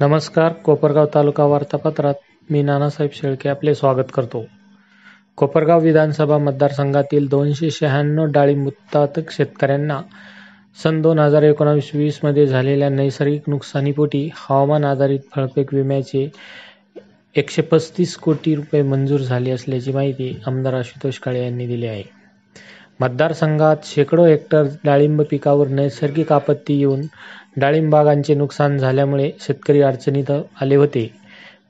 नमस्कार कोपरगाव तालुका वार्तापत्रात मी नानासाहेब शेळके आपले स्वागत करतो. कोपरगाव विधानसभा मतदारसंघातील दोनशे शहाण्णव डाळिंब उत्पादक शेतकऱ्यांना सन दोन हजार एकोणावीस वीसमध्ये झालेल्या नैसर्गिक नुकसानीपोटी हवामान आधारित फळपीक विम्याचे एकशे पस्तीस कोटी रुपये मंजूर झाले असल्याची माहिती आमदार आशुतोष काळे यांनी दिली आहे. मतदारसंघात शेकडो हेक्टर डाळिंब पिकावर नैसर्गिक आपत्ती येऊन डाळिंबागांचे नुकसान झाल्यामुळे शेतकरी अडचणीत आले होते.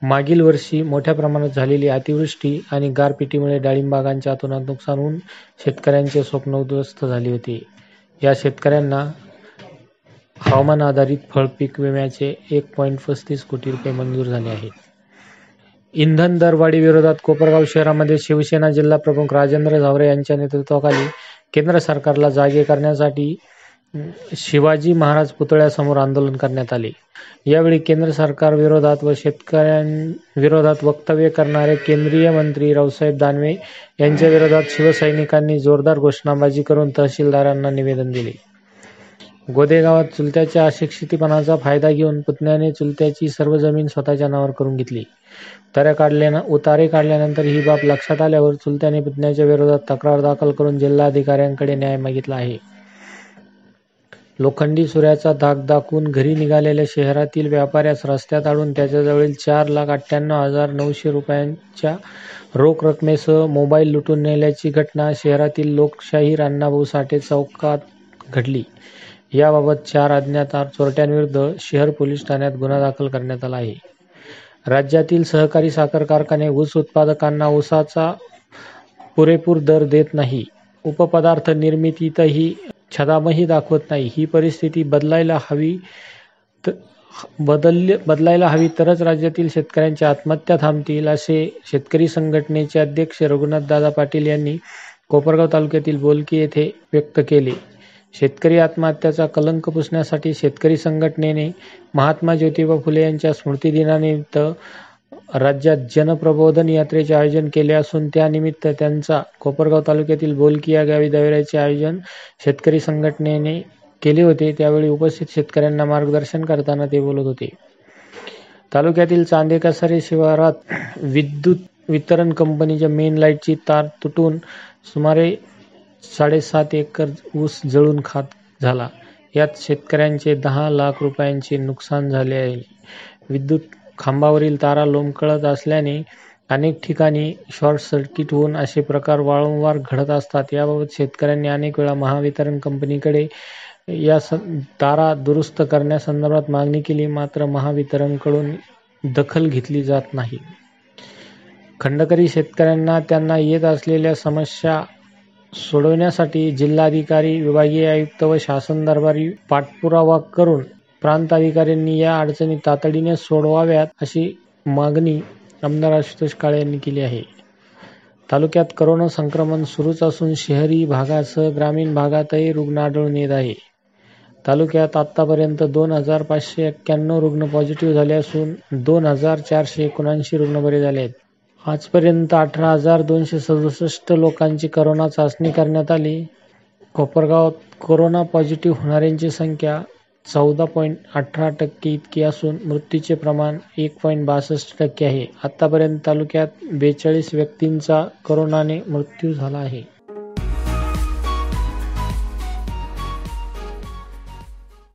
मागील वर्षी मोठ्या प्रमाणात झालेली अतिवृष्टी आणि गारपिटीमुळे डाळिंब अतोनात नुकसान होऊन शेतकऱ्यांचे स्वप्न उद्ध्वस्त झाले होते. या शेतकऱ्यांना हवामान आधारित फळपीक विम्याचे एक पॉईंट पस्तीस कोटी रुपये मंजूर झाले आहेत. इंधन दरवाढी विरोधात कोपरगाव शहरामध्ये शिवसेना जिल्हा प्रमुख राजेंद्र झावरे यांच्या नेतृत्वाखाली केंद्र सरकारला जागे करण्यासाठी शिवाजी महाराज पुतळ्यासमोर आंदोलन करण्यात आले. यावेळी केंद्र सरकार विरोधात व शेतकऱ्यांविरोधात वक्तव्य करणारे केंद्रीय मंत्री रावसाहेब दानवे यांच्या विरोधात शिवसैनिकांनी जोरदार घोषणाबाजी करून तहसीलदारांना निवेदन दिले. गोदेगावात चुलत्याच्या अशिक्षितपणाचा फायदा घेऊन पुतण्याने चुलत्याची सर्व जमीन स्वतःच्या नावावर करून घेतली. उतारे काढल्यानं उतारे काढल्यानंतर ही बाब लक्षात आल्यावर चुलत्याने पुतण्याच्या विरोधात तक्रार दाखल करून जिल्हाधिकाऱ्यांकडे न्याय मागितला आहे. लोखंडी सूर्याचा धाक दाखवून घरी निघालेल्या शहरातील व्यापाऱ्यास रस्त्यात आणून त्याच्याजवळील चार लाख अठ्ठ्याण्णव हजार नऊशे रुपयांच्या रोख रकमेसह मोबाईल लुटून नेल्याची घटना शहरातील लोकशाहीर अण्णाभाऊ साठे चौकात घडली. याबाबत चार अज्ञात चोरट्यांविरुद्ध शहर पोलीस ठाण्यात गुन्हा दाखल करण्यात आला आहे. राज्यातील सहकारी साखर कारखाने ऊस उत्पादकांना ऊसाचा पुरेपूर दर देत नाही. उपपदार्थ निर्मितीतही छदामही दाखवत नाही. ही परिस्थिती बदलायला हवी बदल बदलायला हवी तरच राज्यातील शेतकऱ्यांच्या आत्महत्या थांबतील असे शेतकरी संघटनेचे अध्यक्ष रघुनाथदादा पाटील यांनी कोपरगाव तालुक्यातील बोलकी येथे व्यक्त केले. शेतकरी आत्महत्याचा कलंक पुसण्यासाठी शेतकरी संघटनेने महात्मा ज्योतिबा फुले यांच्या स्मृतिदिनानिमित्त राज्यात जनप्रबोधन यात्रेचे आयोजन केले असून त्यानिमित्त त्यांचा कोपरगाव तालुक्यातील बोलकी या गावी दौऱ्याचे आयोजन शेतकरी संघटनेने केले होते. त्यावेळी उपस्थित शेतकऱ्यांना मार्गदर्शन करताना ते बोलत होते. तालुक्यातील चांदेकसरे शिवारात विद्युत वितरण कंपनीच्या मेन लाईटची तार तुटून सुमारे साडेसात एकर ऊस जळून खात झाला. यात शेतकऱ्यांचे दहा लाख रुपयांचे नुकसान झाले आहे. विद्युत खांबावरील तारा लोंबकळत असल्याने अनेक ठिकाणी शॉर्ट सर्किट होऊन असे प्रकार वारंवार घडत असतात. याबाबत शेतकऱ्यांनी अनेक वेळा महावितरण कंपनीकडे या तारा दुरुस्त करण्यासंदर्भात मागणी केली. मात्र महावितरणकडून दखल घेतली जात नाही. खंडकरी शेतकऱ्यांना त्यांना येत असलेल्या समस्या सोडवण्यासाठी जिल्हाधिकारी विभागीय आयुक्त व शासन दरबारी पाठपुरावा करून प्रांताधिकाऱ्यांनी या अडचणी तातडीने सोडवाव्यात अशी मागणी आमदार आशुतोष काळे यांनी केली आहे. तालुक्यात करोना संक्रमण सुरूच असून शहरी भागासह ग्रामीण भागातही रुग्ण आढळून येत आहे. तालुक्यात आतापर्यंत दोन हजार पाचशे एक्क्याण्णव रुग्ण पॉझिटिव्ह झाले असून दोन हजार चारशे एकोणऐंशी रुग्ण बरे झाले आहेत. आजपर्यंत अठरा हजार दोनशे सदुसष्ट लोकांची करोना चाचणी करण्यात आली. कोपरगावात कोरोना पॉझिटिव्ह होणाऱ्यांची संख्या चौदा पॉईंट अठरा टक्के इतकी असून मृत्यूचे प्रमाण एक पॉईंट बासष्ट टक्के आहे. आतापर्यंत तालुक्यात बेचाळीस व्यक्तींचा करोनाने मृत्यू झाला आहे.